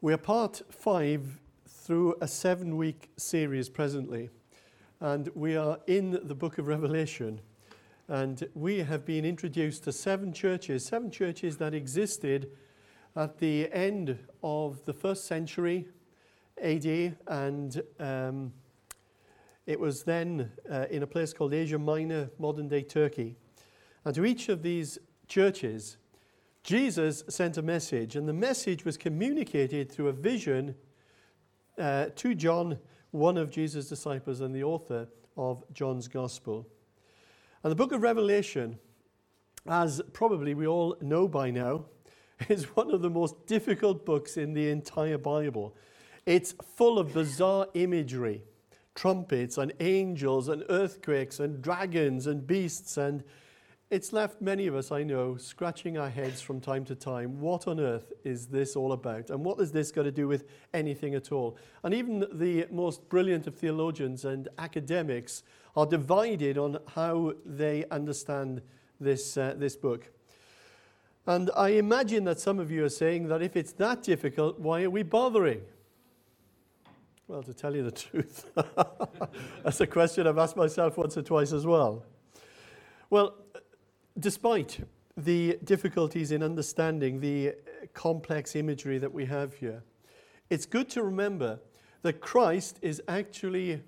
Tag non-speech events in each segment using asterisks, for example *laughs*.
We are part five through a seven week series presently, and we are in the book of Revelation. And we have been introduced to seven churches, seven churches that existed at the end of the first century AD, and um, it was then uh, in a place called Asia Minor, modern day Turkey. And to each of these churches, Jesus sent a message, and the message was communicated through a vision uh, to John, one of Jesus' disciples and the author of John's Gospel. And the book of Revelation, as probably we all know by now, *laughs* is one of the most difficult books in the entire Bible. It's full of bizarre imagery trumpets and angels and earthquakes and dragons and beasts and it's left many of us, I know, scratching our heads from time to time. What on earth is this all about? And what has this got to do with anything at all? And even the most brilliant of theologians and academics are divided on how they understand this, uh, this book. And I imagine that some of you are saying that if it's that difficult, why are we bothering? Well, to tell you the *laughs* truth, *laughs* that's a question I've asked myself once or twice as well. Well, despite the difficulties in understanding the uh, complex imagery that we have here, it's good to remember that Christ is actually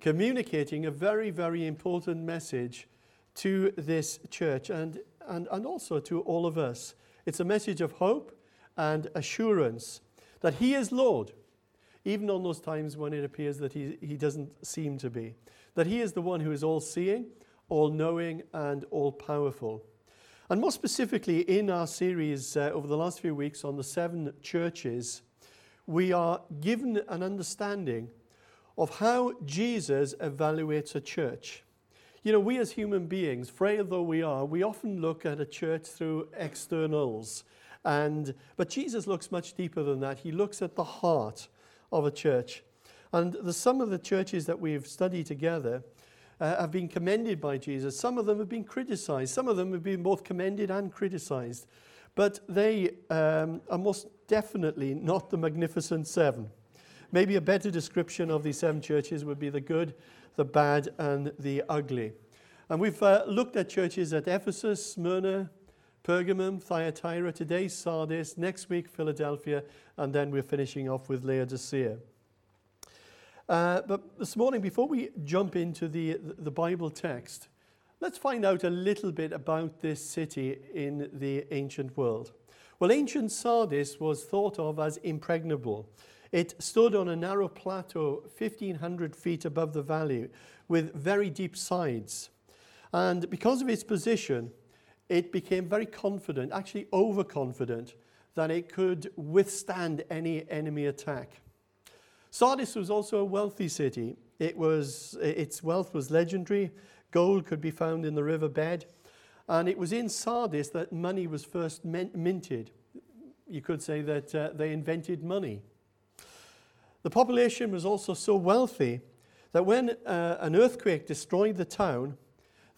communicating a very, very important message to this church and, and, and also to all of us. It's a message of hope and assurance that He is Lord, even on those times when it appears that He, he doesn't seem to be. That He is the one who is all seeing, all knowing, and all powerful. And more specifically, in our series uh, over the last few weeks on the seven churches, we are given an understanding of how Jesus evaluates a church. You know, we as human beings, frail though we are, we often look at a church through externals. And, but Jesus looks much deeper than that. He looks at the heart of a church. And the, some of the churches that we've studied together uh, have been commended by Jesus. Some of them have been criticized. Some of them have been both commended and criticized. But they um, are most definitely not the magnificent seven. Maybe a better description of these seven churches would be the good, the bad, and the ugly. And we've uh, looked at churches at Ephesus, Smyrna, Pergamum, Thyatira, today Sardis, next week Philadelphia, and then we're finishing off with Laodicea. Uh, but this morning, before we jump into the, the Bible text, let's find out a little bit about this city in the ancient world. Well, ancient Sardis was thought of as impregnable. It stood on a narrow plateau 1,500 feet above the valley with very deep sides. And because of its position, it became very confident, actually overconfident, that it could withstand any enemy attack. Sardis was also a wealthy city. It was, its wealth was legendary. Gold could be found in the riverbed. And it was in Sardis that money was first minted. You could say that uh, they invented money. The population was also so wealthy that when uh, an earthquake destroyed the town,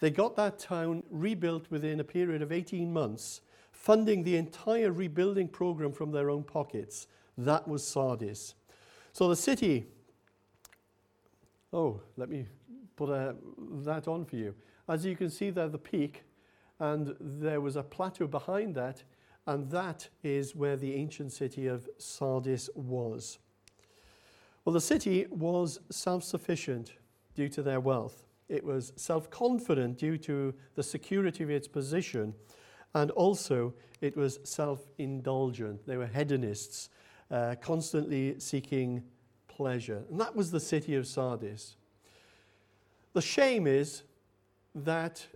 they got that town rebuilt within a period of 18 months, funding the entire rebuilding program from their own pockets. That was Sardis. So the city, oh, let me put a, that on for you. As you can see there, the peak, and there was a plateau behind that, and that is where the ancient city of Sardis was. Well, the city was self sufficient due to their wealth. It was self confident due to the security of its position, and also it was self indulgent. They were hedonists uh, constantly seeking pleasure. And that was the city of Sardis. The shame is that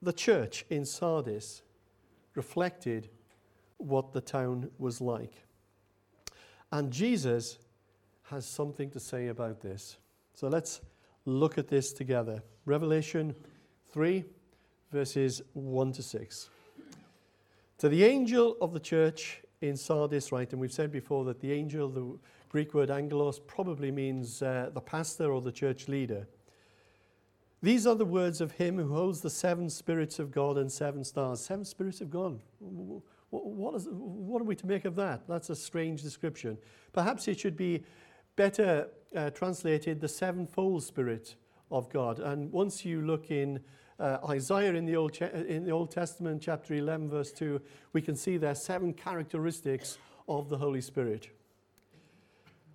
the church in Sardis reflected what the town was like. And Jesus has something to say about this. So let's look at this together. Revelation 3, verses 1 to 6. To the angel of the church in Sardis, right? And we've said before that the angel, the Greek word angelos, probably means uh, the pastor or the church leader. These are the words of him who holds the seven spirits of God and seven stars. Seven spirits of God. what, is, what are we to make of that? That's a strange description. Perhaps it should be better uh, translated the sevenfold Spirit of God. And once you look in uh, Isaiah in the, Old in the Old Testament, chapter 11, verse 2, we can see there are seven characteristics of the Holy Spirit.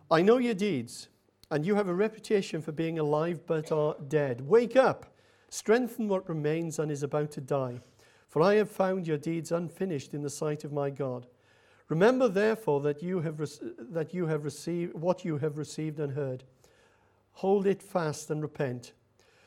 I know your deeds, and you have a reputation for being alive but are dead. Wake up, strengthen what remains and is about to die. For I have found your deeds unfinished in the sight of my God. Remember therefore that you have, that you have received what you have received and heard. Hold it fast and repent.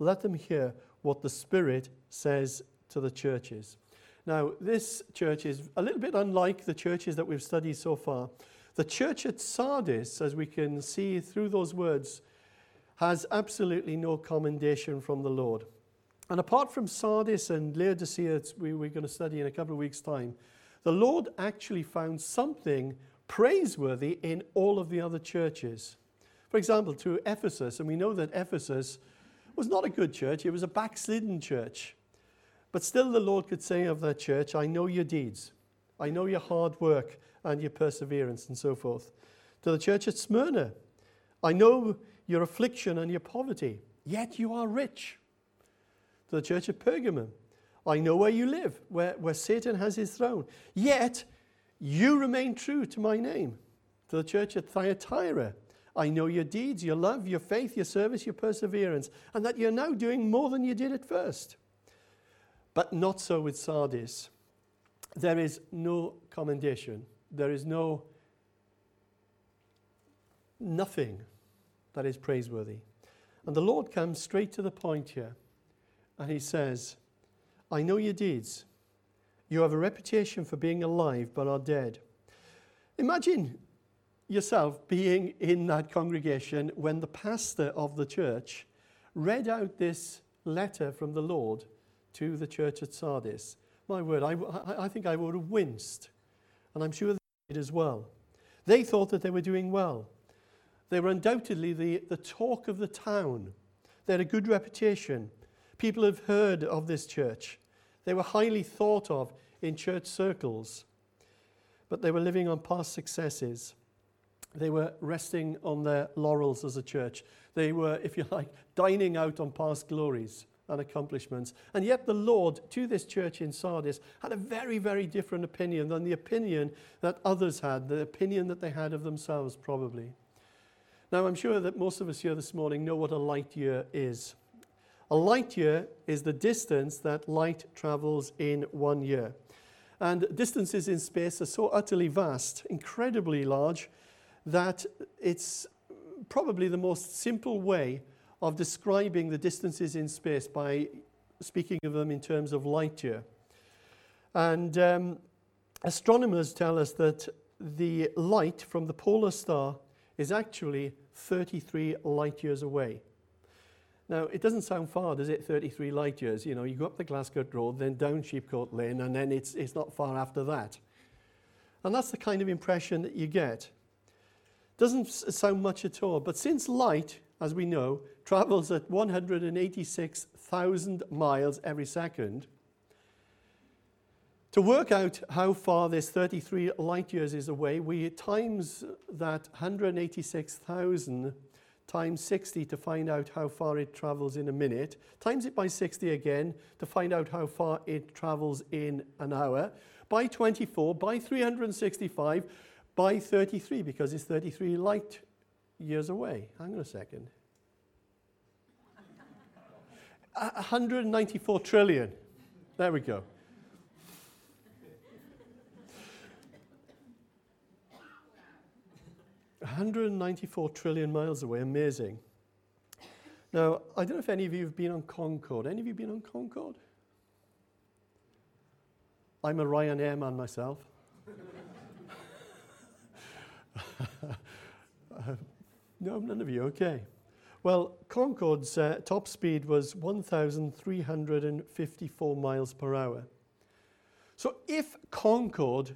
let them hear what the Spirit says to the churches. Now, this church is a little bit unlike the churches that we've studied so far. The church at Sardis, as we can see through those words, has absolutely no commendation from the Lord. And apart from Sardis and Laodicea, we, we're going to study in a couple of weeks' time, the Lord actually found something praiseworthy in all of the other churches. For example, to Ephesus, and we know that Ephesus was not a good church, it was a backslidden church. But still, the Lord could say of that church, I know your deeds, I know your hard work and your perseverance, and so forth. To the church at Smyrna, I know your affliction and your poverty, yet you are rich. To the church of Pergamum, I know where you live, where, where Satan has his throne, yet you remain true to my name. To the church at Thyatira, I know your deeds, your love, your faith, your service, your perseverance, and that you're now doing more than you did at first. But not so with Sardis. There is no commendation. There is no nothing that is praiseworthy. And the Lord comes straight to the point here. And he says, I know your deeds. You have a reputation for being alive but are dead. Imagine yourself being in that congregation when the pastor of the church read out this letter from the Lord to the church at Sardis. My word, I, I, think I would have winced. And I'm sure they did as well. They thought that they were doing well. They were undoubtedly the, the talk of the town. They had a good reputation. People have heard of this church. They were highly thought of in church circles. But they were living on past successes. They were resting on their laurels as a church. They were, if you like, dining out on past glories and accomplishments. And yet, the Lord, to this church in Sardis, had a very, very different opinion than the opinion that others had, the opinion that they had of themselves, probably. Now, I'm sure that most of us here this morning know what a light year is. A light year is the distance that light travels in one year. And distances in space are so utterly vast, incredibly large, that it's probably the most simple way of describing the distances in space by speaking of them in terms of light year. And um, astronomers tell us that the light from the polar star is actually 33 light years away. Now, it doesn't sound far, does it? 33 light years. You know, you go up the Glascote Road, then down Sheepcote Lane, and then it's, it's not far after that. And that's the kind of impression that you get. Doesn't sound much at all, but since light, as we know, travels at 186,000 miles every second, to work out how far this 33 light years is away, we times that 186,000 times 60 to find out how far it travels in a minute, times it by 60 again to find out how far it travels in an hour, by 24, by 365, by 33, because it's 33 light years away. Hang on a second. 194 trillion. There we go. 194 trillion miles away, amazing. Now, I don't know if any of you have been on Concorde. Any of you been on Concorde? I'm a Ryanair man myself. *laughs* no, none of you. Okay. Well, Concorde's uh, top speed was 1,354 miles per hour. So if Concorde,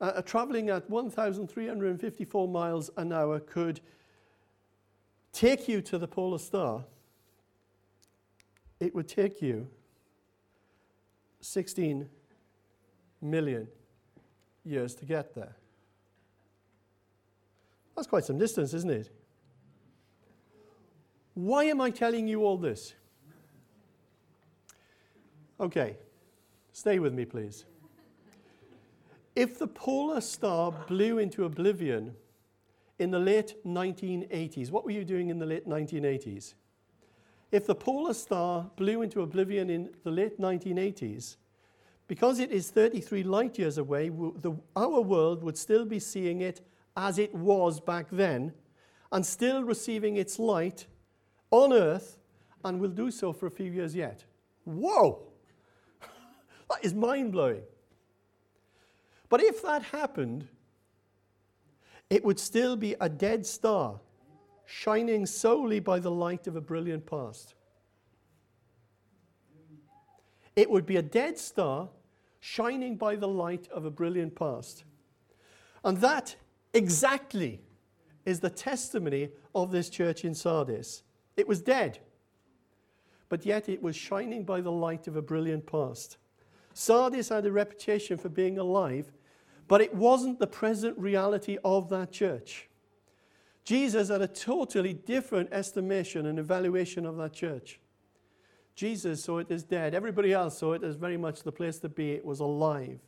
uh traveling at 1,354 miles an hour, could take you to the polar star, it would take you 16 million years to get there. That's quite some distance, isn't it? Why am I telling you all this? Okay, stay with me, please. If the polar star blew into oblivion in the late 1980s, what were you doing in the late 1980s? If the polar star blew into oblivion in the late 1980s, because it is 33 light years away, our world would still be seeing it as it was back then and still receiving its light on earth and will do so for a few years yet. Whoa! *laughs* that is mind blowing. But if that happened, it would still be a dead star shining solely by the light of a brilliant past. It would be a dead star shining by the light of a brilliant past. And that exactly is the testimony of this church in Sardis. It was dead, but yet it was shining by the light of a brilliant past. Sardis had a reputation for being alive, but it wasn't the present reality of that church. Jesus had a totally different estimation and evaluation of that church. Jesus saw it as dead. Everybody else saw it as very much the place to be. It was alive.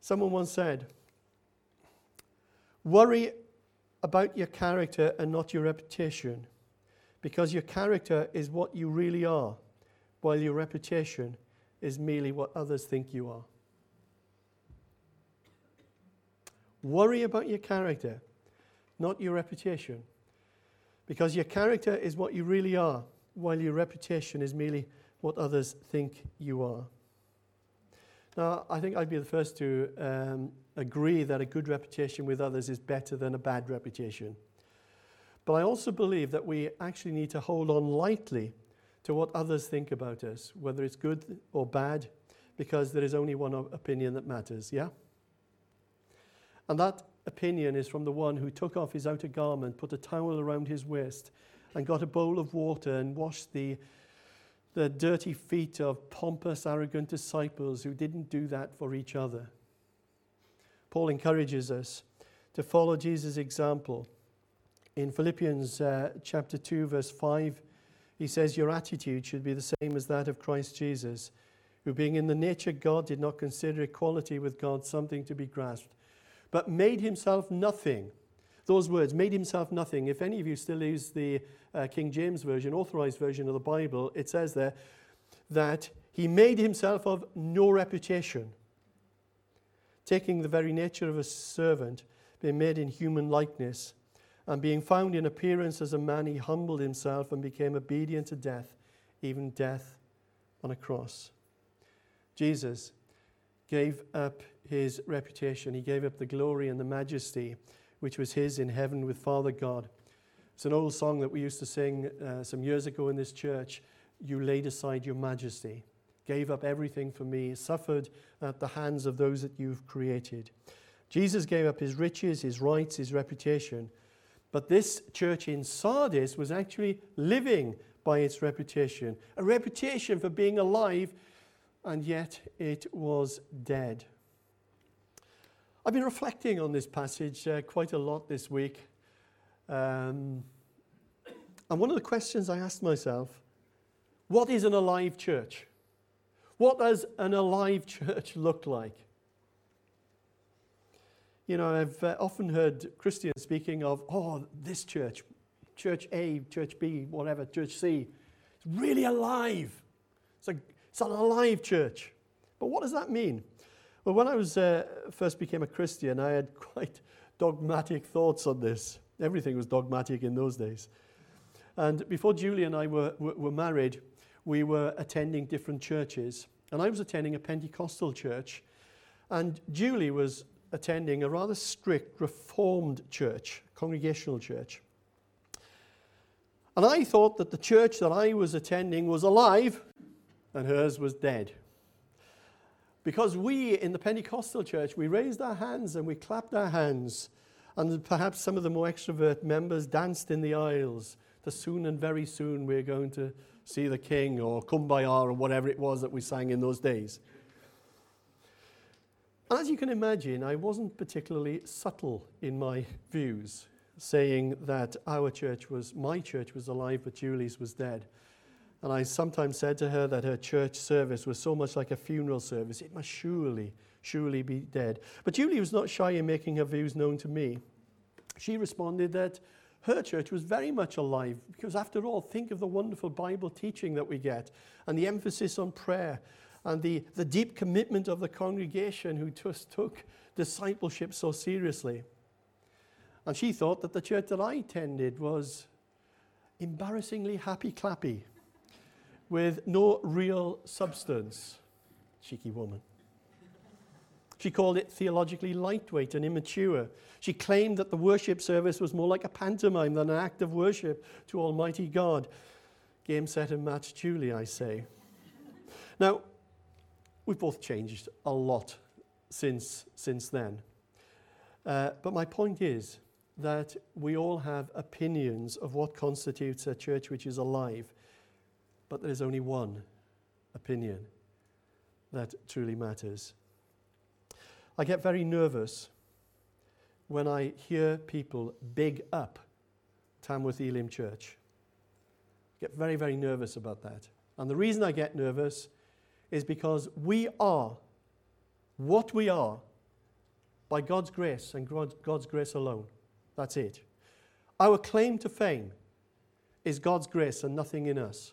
Someone once said, Worry about your character and not your reputation, because your character is what you really are, while your reputation is merely what others think you are. Worry about your character, not your reputation, because your character is what you really are, while your reputation is merely what others think you are. Now, I think I'd be the first to um, agree that a good reputation with others is better than a bad reputation. But I also believe that we actually need to hold on lightly to what others think about us, whether it's good or bad, because there is only one opinion that matters, yeah? And that opinion is from the one who took off his outer garment, put a towel around his waist, and got a bowl of water and washed the, the dirty feet of pompous, arrogant disciples who didn't do that for each other. Paul encourages us to follow Jesus' example. In Philippians uh, chapter 2, verse 5, he says, Your attitude should be the same as that of Christ Jesus, who, being in the nature God, did not consider equality with God something to be grasped, but made himself nothing. Those words, made himself nothing. If any of you still use the uh, King James Version, authorized version of the Bible, it says there that he made himself of no reputation taking the very nature of a servant, being made in human likeness, and being found in appearance as a man, he humbled himself and became obedient to death, even death on a cross. Jesus gave up his reputation, he gave up the glory and the majesty which was his in heaven with Father God. It's an old song that we used to sing uh, some years ago in this church. You laid aside your majesty gave up everything for me, suffered at the hands of those that you've created. Jesus gave up his riches, his rights, his reputation. But this church in Sardis was actually living by its reputation a reputation for being alive, and yet it was dead. I've been reflecting on this passage uh, quite a lot this week. Um, and one of the questions I asked myself what is an alive church? What does an alive church *laughs* look like? You know, I've uh, often heard Christians speaking of, oh, this church, church A, church B, whatever, church C, it's really alive. It's, a, it's an alive church. But what does that mean? Well, when I was uh, first became a Christian, I had *laughs* quite dogmatic thoughts on this. Everything was dogmatic in those days. And before Julie and I were, were, were married, we were attending different churches. And I was attending a Pentecostal church. And Julie was attending a rather strict Reformed church, congregational church. And I thought that the church that I was attending was alive and hers was dead. Because we in the Pentecostal church, we raised our hands and we clapped our hands. And perhaps some of the more extrovert members danced in the aisles. The soon and very soon we're going to see the king or kumbaya or whatever it was that we sang in those days. As you can imagine, I wasn't particularly subtle in my views, saying that our church was, my church was alive, but Julie's was dead. And I sometimes said to her that her church service was so much like a funeral service, it must surely, surely be dead. But Julie was not shy in making her views known to me. She responded that her church was very much alive because, after all, think of the wonderful Bible teaching that we get and the emphasis on prayer and the, the deep commitment of the congregation who just took discipleship so seriously. And she thought that the church that I attended was embarrassingly happy clappy with no real substance. Cheeky woman. She called it theologically lightweight and immature. She claimed that the worship service was more like a pantomime than an act of worship to Almighty God. Game, set, and match, Julie, I say. Now, we've both changed a lot since, since then. Uh, but my point is that we all have opinions of what constitutes a church which is alive but there's only one opinion that truly matters. I get very nervous when I hear people big up Tamworth Elim Church. I get very, very nervous about that. And the reason I get nervous is because we are what we are by God's grace and God's grace alone. That's it. Our claim to fame is God's grace and nothing in us.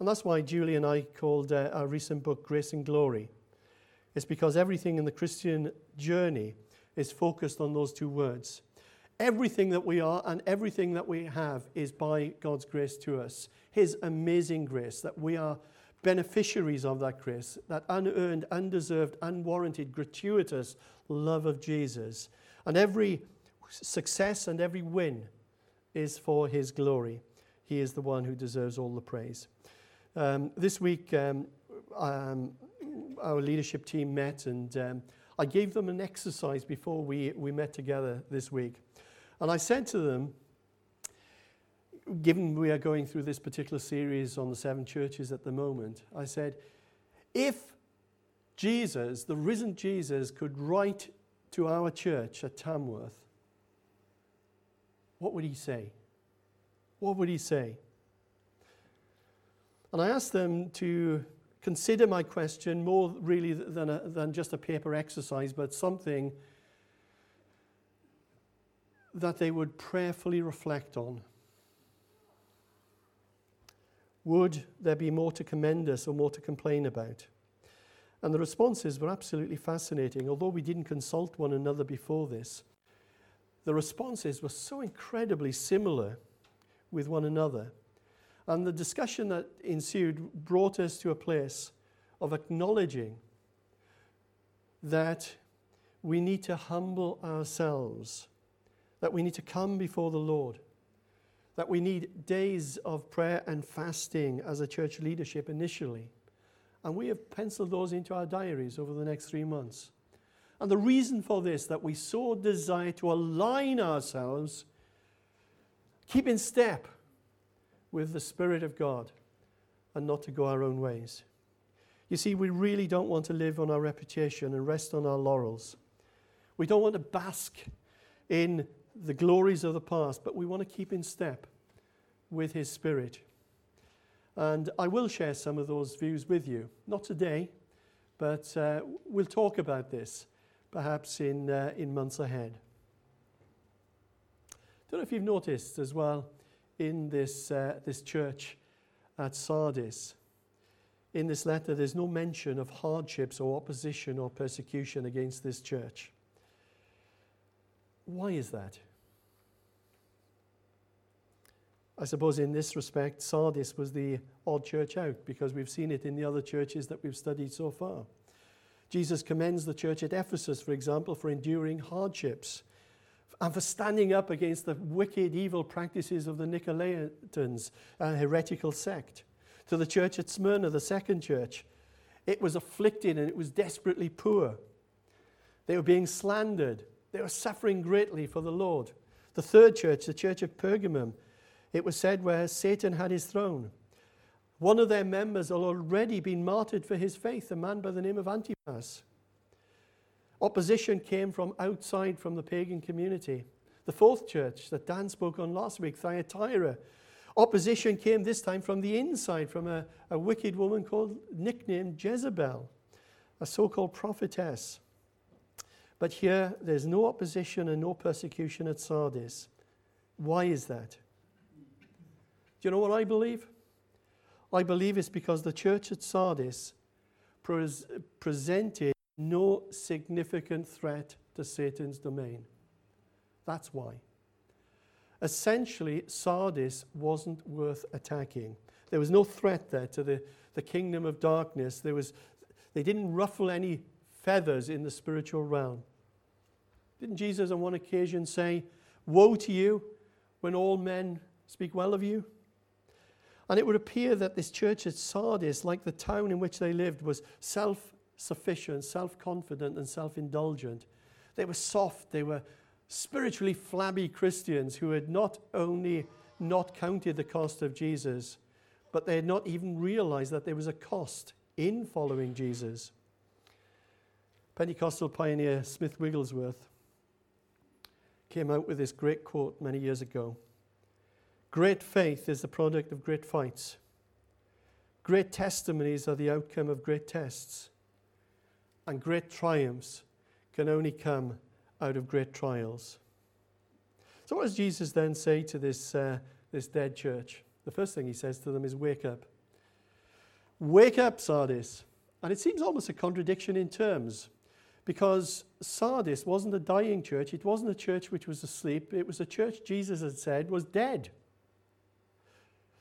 And that's why Julie and I called uh, our recent book Grace and Glory. It's because everything in the Christian journey is focused on those two words. Everything that we are and everything that we have is by God's grace to us. His amazing grace, that we are beneficiaries of that grace, that unearned, undeserved, unwarranted, gratuitous love of Jesus. And every success and every win is for His glory. He is the one who deserves all the praise. Um, this week, um, um, our leadership team met, and um, I gave them an exercise before we, we met together this week. And I said to them, given we are going through this particular series on the seven churches at the moment, I said, if Jesus, the risen Jesus, could write to our church at Tamworth, what would he say? What would he say? And I asked them to consider my question more really than, a, than just a paper exercise, but something that they would prayerfully reflect on. Would there be more to commend us or more to complain about? And the responses were absolutely fascinating. Although we didn't consult one another before this, the responses were so incredibly similar with one another. And the discussion that ensued brought us to a place of acknowledging that we need to humble ourselves, that we need to come before the Lord, that we need days of prayer and fasting as a church leadership initially. And we have penciled those into our diaries over the next three months. And the reason for this, that we so desire to align ourselves, keep in step with the Spirit of God and not to go our own ways. You see, we really don't want to live on our reputation and rest on our laurels. We don't want to bask in the glories of the past, but we want to keep in step with His Spirit. And I will share some of those views with you. Not today, but uh, we'll talk about this perhaps in, uh, in months ahead. I don't know if you've noticed as well in this, uh, this church at Sardis. In this letter, there's no mention of hardships or opposition or persecution against this church. Why is that? I suppose in this respect, Sardis was the odd church out because we've seen it in the other churches that we've studied so far. Jesus commends the church at Ephesus, for example, for enduring hardships and for standing up against the wicked, evil practices of the Nicolaitans, a heretical sect. To the church at Smyrna, the second church, it was afflicted and it was desperately poor. They were being slandered. They were suffering greatly for the Lord. The third church, the church of Pergamum, it was said where Satan had his throne. One of their members had already been martyred for his faith, a man by the name of Antipas. Opposition came from outside, from the pagan community. The fourth church that Dan spoke on last week, Thyatira, opposition came this time from the inside, from a, a wicked woman called, nicknamed Jezebel, a so called prophetess. But here, there's no opposition and no persecution at Sardis. Why is that? Do you know what I believe? I believe it's because the church at Sardis pres- presented no significant threat to Satan's domain. That's why. Essentially, Sardis wasn't worth attacking. There was no threat there to the, the kingdom of darkness. There was, they didn't ruffle any feathers in the spiritual realm. Didn't Jesus on one occasion say, Woe to you when all men speak well of you? And it would appear that this church at Sardis, like the town in which they lived, was self sufficient, self confident, and self indulgent. They were soft, they were spiritually flabby Christians who had not only not counted the cost of Jesus, but they had not even realized that there was a cost in following Jesus. Pentecostal pioneer Smith Wigglesworth came out with this great quote many years ago Great faith is the product of great fights. Great testimonies are the outcome of great tests and great triumphs can only come out of great trials. So, what does Jesus then say to this, uh, this dead church? The first thing he says to them is, Wake up. Wake up, Sardis. And it seems almost a contradiction in terms because Sardis wasn't a dying church, it wasn't a church which was asleep, it was a church Jesus had said was dead.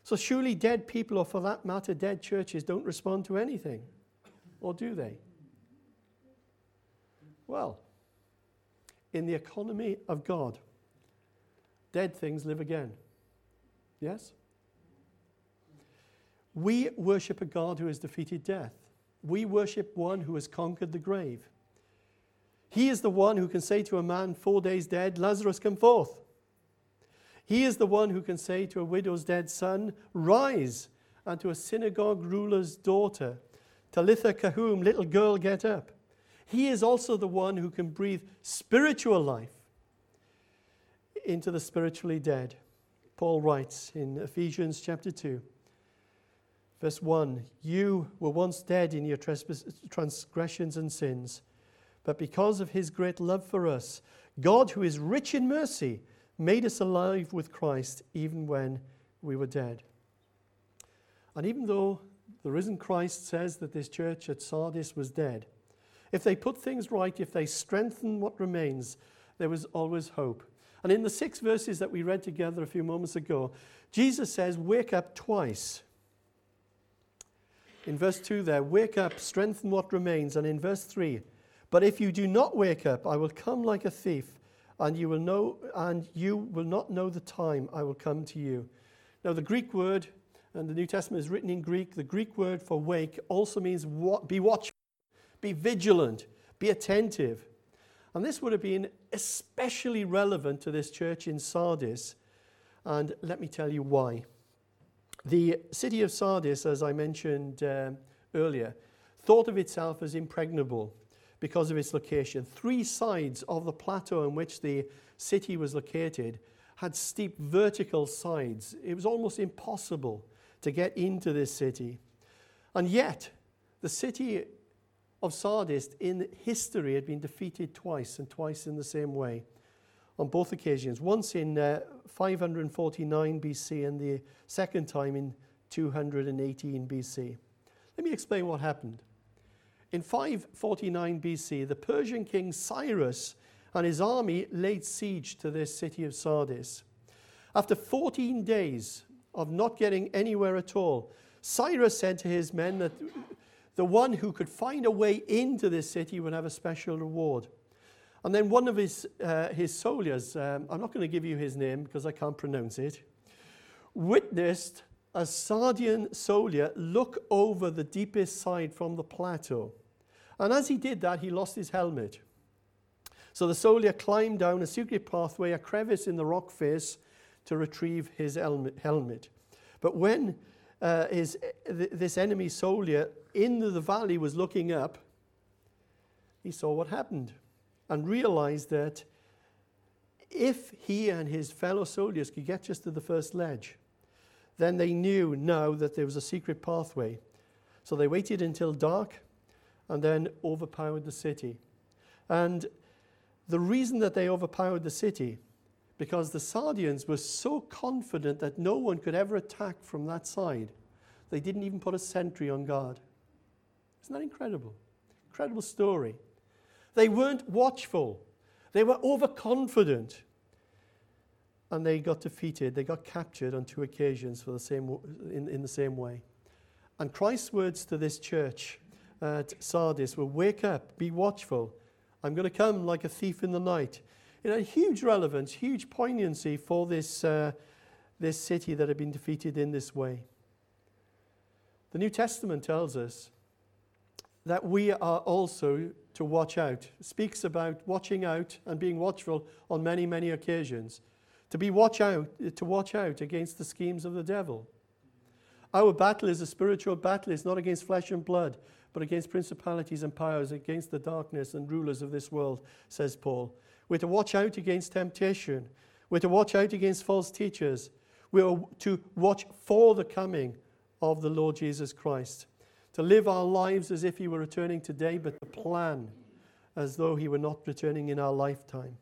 So, surely dead people, or for that matter, dead churches, don't respond to anything. Or do they? Well, in the economy of God, dead things live again. Yes? We worship a God who has defeated death. We worship one who has conquered the grave. He is the one who can say to a man four days dead, Lazarus, come forth. He is the one who can say to a widow's dead son, Rise, and to a synagogue ruler's daughter, Talitha koum, little girl, get up. He is also the one who can breathe spiritual life into the spiritually dead. Paul writes in Ephesians chapter 2, verse 1 You were once dead in your transgressions and sins, but because of his great love for us, God, who is rich in mercy, made us alive with Christ even when we were dead. And even though the risen Christ says that this church at Sardis was dead, if they put things right, if they strengthen what remains, there was always hope. And in the six verses that we read together a few moments ago, Jesus says, Wake up twice. In verse 2 there, wake up, strengthen what remains. And in verse 3, but if you do not wake up, I will come like a thief, and you will know and you will not know the time I will come to you. Now the Greek word, and the New Testament is written in Greek, the Greek word for wake also means be watchful be vigilant, be attentive. And this would have been especially relevant to this church in Sardis. And let me tell you why. The city of Sardis, as I mentioned uh, earlier, thought of itself as impregnable because of its location. Three sides of the plateau on which the city was located had steep vertical sides. It was almost impossible to get into this city. And yet, the city of Sardis in history had been defeated twice, and twice in the same way on both occasions. Once in uh, 549 BC, and the second time in 218 BC. Let me explain what happened. In 549 BC, the Persian king Cyrus and his army laid siege to this city of Sardis. After 14 days of not getting anywhere at all, Cyrus said to his men that the one who could find a way into this city would have a special reward. And then one of his, uh, his soldiers, um, I'm not going to give you his name because I can't pronounce it, witnessed a Sardian soldier look over the deepest side from the plateau. And as he did that, he lost his helmet. So the soldier climbed down a secret pathway, a crevice in the rock face, to retrieve his helmet. But when uh, his, th- this enemy soldier in the valley was looking up, he saw what happened and realized that if he and his fellow soldiers could get just to the first ledge, then they knew now that there was a secret pathway. So they waited until dark and then overpowered the city. And the reason that they overpowered the city, because the Sardians were so confident that no one could ever attack from that side, they didn't even put a sentry on guard. Isn't that incredible? Incredible story. They weren't watchful, they were overconfident. And they got defeated, they got captured on two occasions for the same, in, in the same way. And Christ's words to this church at Sardis were Wake up, be watchful. I'm going to come like a thief in the night. You know, huge relevance, huge poignancy for this, uh, this city that had been defeated in this way. The New Testament tells us that we are also to watch out. It speaks about watching out and being watchful on many, many occasions. To be watch out, to watch out against the schemes of the devil. Our battle is a spiritual battle. It's not against flesh and blood, but against principalities and powers, against the darkness and rulers of this world, says Paul. We're to watch out against temptation. We're to watch out against false teachers. We're to watch for the coming of the Lord Jesus Christ to live our lives as if He were returning today, but to plan as though He were not returning in our lifetime.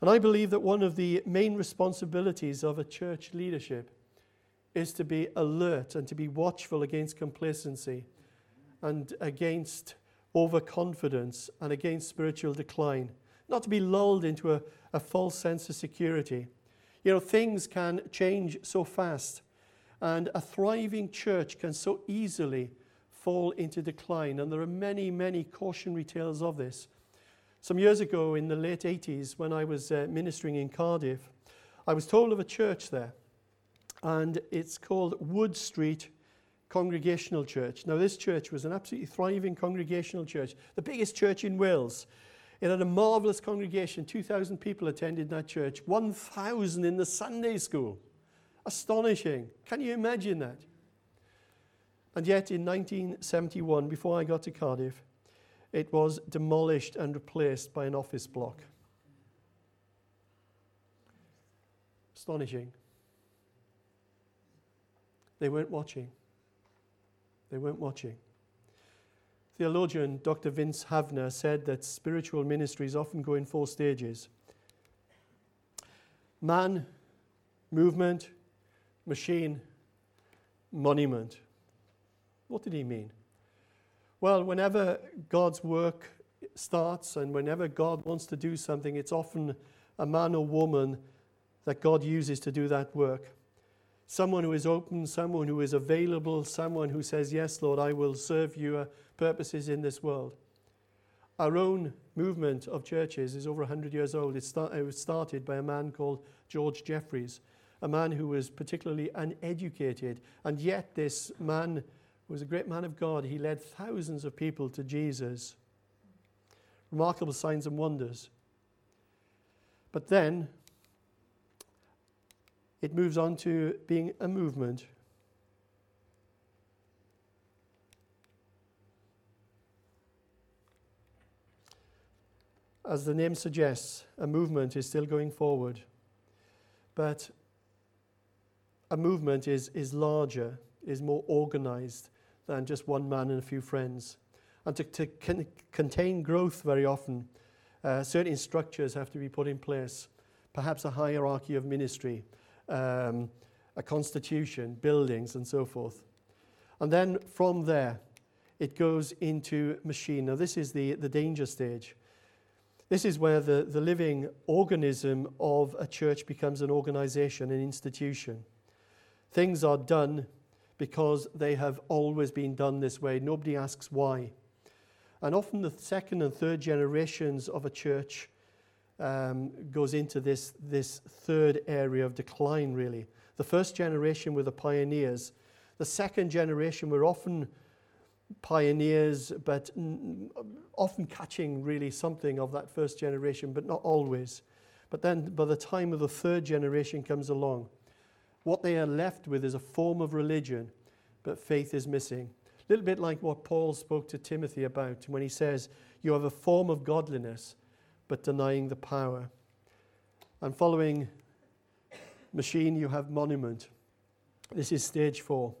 And I believe that one of the main responsibilities of a church leadership is to be alert and to be watchful against complacency and against overconfidence and against spiritual decline, not to be lulled into a, a false sense of security. You know, things can change so fast and a thriving church can so easily fall into decline. And there are many, many cautionary tales of this. Some years ago, in the late 80s, when I was uh, ministering in Cardiff, I was told of a church there. And it's called Wood Street Congregational Church. Now, this church was an absolutely thriving congregational church, the biggest church in Wales. It had a marvelous congregation. 2,000 people attended that church, 1,000 in the Sunday school. Astonishing. Can you imagine that? And yet, in 1971, before I got to Cardiff, it was demolished and replaced by an office block. Astonishing. They weren't watching. They weren't watching. Theologian Dr. Vance Havner said that spiritual ministries often go in four stages man, movement, machine, monument. What did he mean? Well, whenever God's work starts and whenever God wants to do something, it's often a man or woman that God uses to do that work. Someone who is open, someone who is available, someone who says, Yes, Lord, I will serve your purposes in this world. Our own movement of churches is over 100 years old. It, start, it was started by a man called George Jeffreys a man who was particularly uneducated. And yet, this man was a great man of God. He led thousands of people to Jesus. Remarkable signs and wonders. But then, it moves on to being a movement. As the name suggests, a movement is still going forward. But a movement is, is larger, is more organized than just one man and a few friends. And to, to con- contain growth very often, uh, certain structures have to be put in place, perhaps a hierarchy of ministry, um, a constitution, buildings, and so forth. And then from there, it goes into machine. Now, this is the, the danger stage. This is where the, the living organism of a church becomes an organization, an institution. Things are done because they have always been done this way. Nobody asks why. And often the second and third generations of a church um, goes into this, this third area of decline, really. The first generation were the pioneers. The second generation were often pioneers, but often catching really something of that first generation, but not always. But then by the time of the third generation comes along, what they are left with is a form of religion, but faith is missing. A little bit like what Paul spoke to Timothy about when he says, You have a form of godliness, but denying the power. And following machine, you have monument. This is stage four.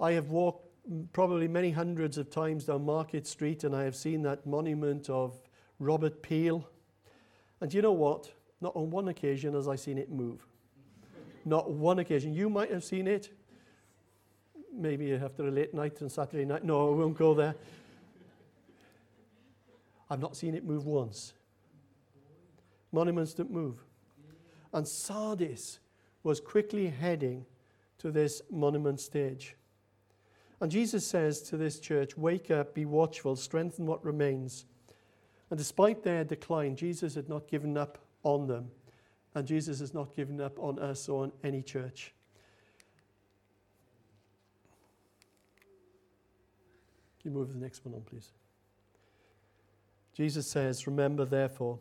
I have walked probably many hundreds of times down Market Street and I have seen that monument of Robert Peel. And you know what? Not on one occasion has I seen it move. Not one occasion. You might have seen it. Maybe after a late night on Saturday night. No, I won't go there. I've not seen it move once. Monuments don't move. And Sardis was quickly heading to this monument stage. And Jesus says to this church, Wake up, be watchful, strengthen what remains. And despite their decline, Jesus had not given up on them. And Jesus has not given up on us or on any church. Can you move the next one on, please? Jesus says, Remember, therefore,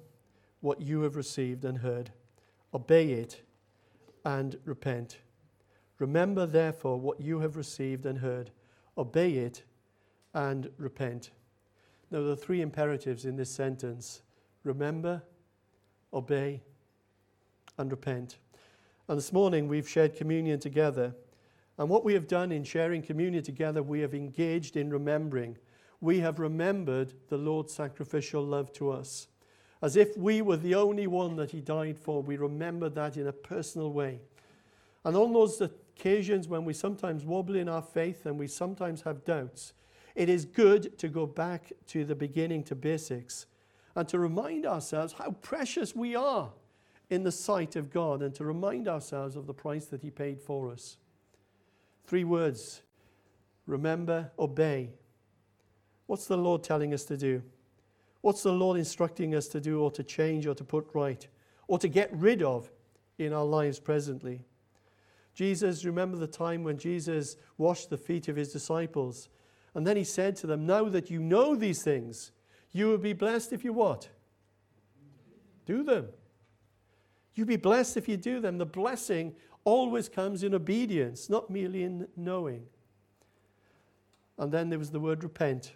what you have received and heard, obey it and repent. Remember, therefore, what you have received and heard, obey it and repent. Now, there are three imperatives in this sentence remember, obey, and repent. And this morning we've shared communion together. And what we have done in sharing communion together, we have engaged in remembering. We have remembered the Lord's sacrificial love to us. As if we were the only one that He died for, we remember that in a personal way. And on those occasions when we sometimes wobble in our faith and we sometimes have doubts, it is good to go back to the beginning, to basics, and to remind ourselves how precious we are in the sight of God and to remind ourselves of the price that He paid for us. Three words remember, obey. What's the Lord telling us to do? What's the Lord instructing us to do or to change or to put right or to get rid of in our lives presently? Jesus, remember the time when Jesus washed the feet of his disciples. And then he said to them, Now that you know these things, you will be blessed if you what? Do them. You'll be blessed if you do them. The blessing always comes in obedience, not merely in knowing. And then there was the word repent.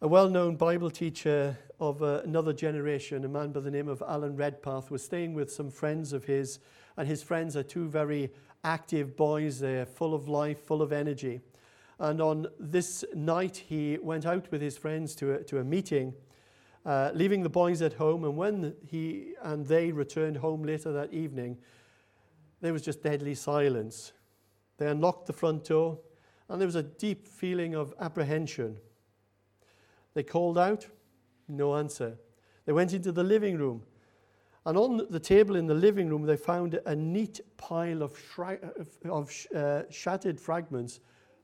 A well known Bible teacher of uh, another generation, a man by the name of Alan Redpath, was staying with some friends of his, and his friends are two very active boys. They're full of life, full of energy. And on this night, he went out with his friends to a, to a meeting uh, leaving the boys at home. And when he and they returned home later that evening, there was just deadly silence. They unlocked the front door, and there was a deep feeling of apprehension. They called out, no answer. They went into the living room, and on the table in the living room, they found a neat pile of, of uh, shattered fragments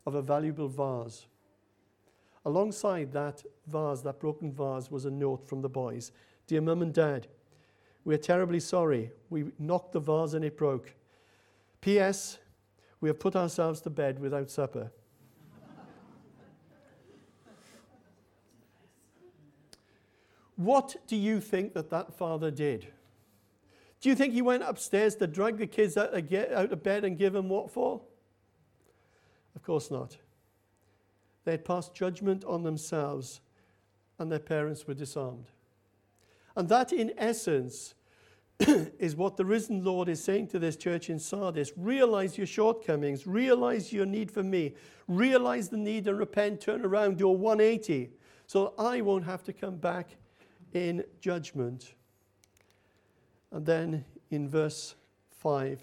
of a valuable vase. Alongside that vase, that broken vase, was a note from the boys Dear Mum and Dad, we're terribly sorry. We knocked the vase and it broke. P.S. We have put ourselves to bed without supper. what do you think that that father did? Do you think he went upstairs to drag the kids out of bed and give them what for? Of course not. They had passed judgment on themselves, and their parents were disarmed. And that, in essence, *clears throat* is what the risen Lord is saying to this church in Sardis. Realize your shortcomings, realize your need for me, realize the need and repent, turn around, do a 180, so I won't have to come back in judgment. And then in verse 5,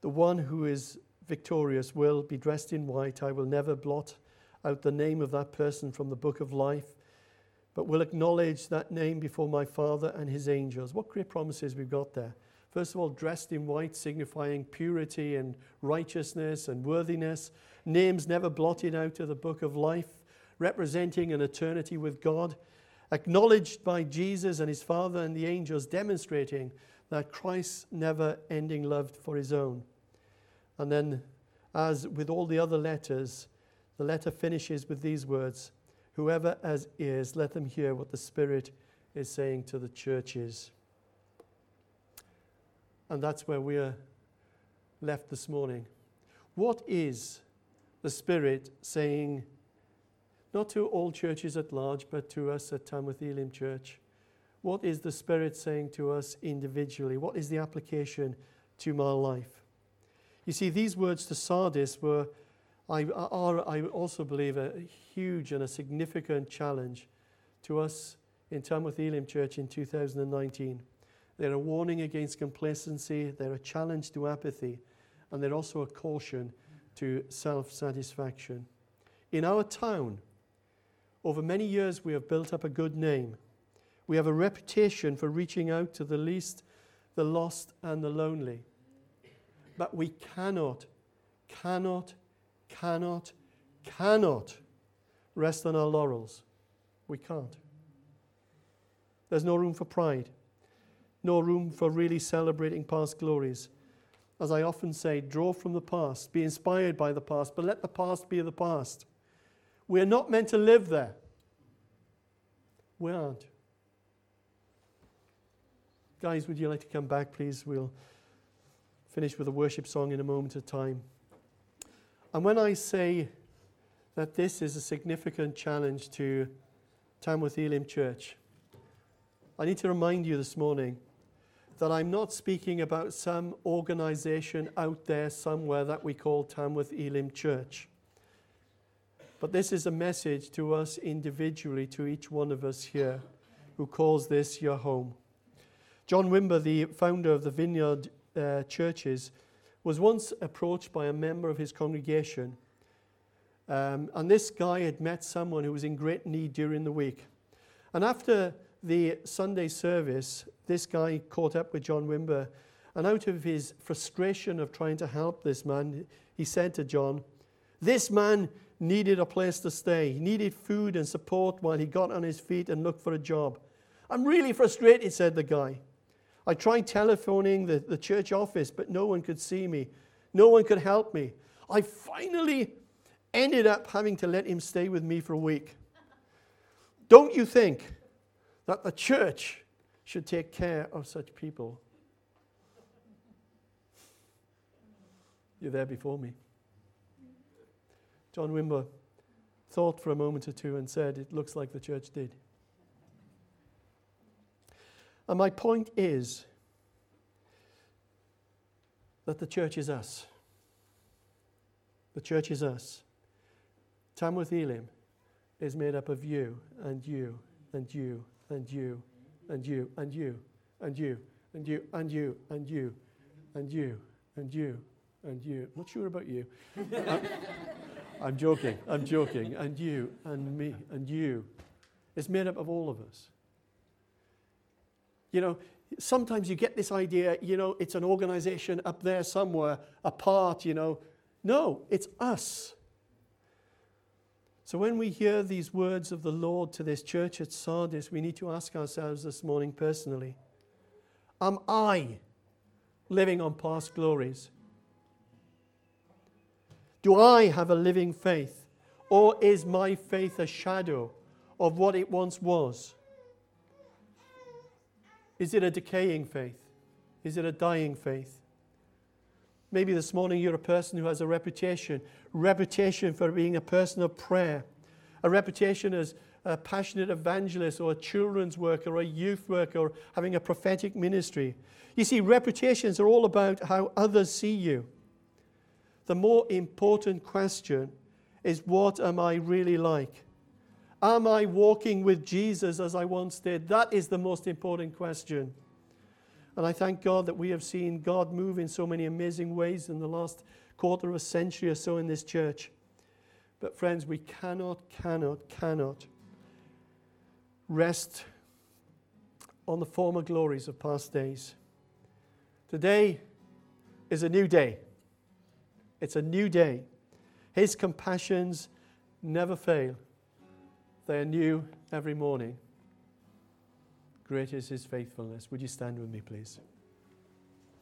the one who is victorious will be dressed in white. I will never blot out the name of that person from the book of life, but will acknowledge that name before my Father and his angels. What great promises we've got there. First of all, dressed in white, signifying purity and righteousness and worthiness. Names never blotted out of the book of life, representing an eternity with God. Acknowledged by Jesus and his Father and the angels, demonstrating that Christ's never ending love for his own. And then, as with all the other letters, the letter finishes with these words Whoever has ears, let them hear what the Spirit is saying to the churches. And that's where we are left this morning. What is the Spirit saying, not to all churches at large, but to us at Tamworth Elim Church? What is the Spirit saying to us individually? What is the application to my life? You see, these words to Sardis were, I, are, I also believe, a huge and a significant challenge to us in Tamworth Elim Church in 2019. They're a warning against complacency, they're a challenge to apathy, and they're also a caution to self satisfaction. In our town, over many years, we have built up a good name. We have a reputation for reaching out to the least, the lost, and the lonely. But we cannot, cannot, cannot, cannot rest on our laurels. We can't. There's no room for pride no room for really celebrating past glories. As I often say, draw from the past, be inspired by the past, but let the past be the past. We're not meant to live there. We aren't. Guys, would you like to come back, please? We'll finish with a worship song in a moment of time. And when I say that this is a significant challenge to Tamworth Elim Church, I need to remind you this morning that I'm not speaking about some organization out there somewhere that we call Tamworth Elim Church. But this is a message to us individually, to each one of us here who calls this your home. John Wimber, the founder of the Vineyard uh, Churches, was once approached by a member of his congregation. Um, and this guy had met someone who was in great need during the week. And after the Sunday service, this guy caught up with John Wimber, and out of his frustration of trying to help this man, he said to John, This man needed a place to stay. He needed food and support while he got on his feet and looked for a job. I'm really frustrated, said the guy. I tried telephoning the, the church office, but no one could see me. No one could help me. I finally ended up having to let him stay with me for a week. Don't you think that the church should take care of such people. You're there before me. John Wimber thought for a moment or two and said, It looks like the church did. And my point is that the church is us. The church is us. Tamworth Elim is made up of you and you and you and you, and you, and you, and you, and you, and you, and you, and you, and you, and you. Not sure about you. I'm, joking, I'm joking. And you, and me, and you. It's made up of all of us. You know, sometimes you get this idea, you know, it's an organization up there somewhere, apart, you know. No, it's us. So when we hear these words of the Lord to this church at Sardis, we need to ask ourselves this morning personally Am I living on past glories? Do I have a living faith? Or is my faith a shadow of what it once was? Is it a decaying faith? Is it a dying faith? Maybe this morning you're a person who has a reputation, reputation for being a person of prayer, a reputation as a passionate evangelist or a children's worker or a youth worker or having a prophetic ministry. You see, reputations are all about how others see you. The more important question is what am I really like? Am I walking with Jesus as I once did? That is the most important question. And I thank God that we have seen God move in so many amazing ways in the last quarter of a century or so in this church. But, friends, we cannot, cannot, cannot rest on the former glories of past days. Today is a new day. It's a new day. His compassions never fail, they are new every morning. Great is his faithfulness. Would you stand with me, please?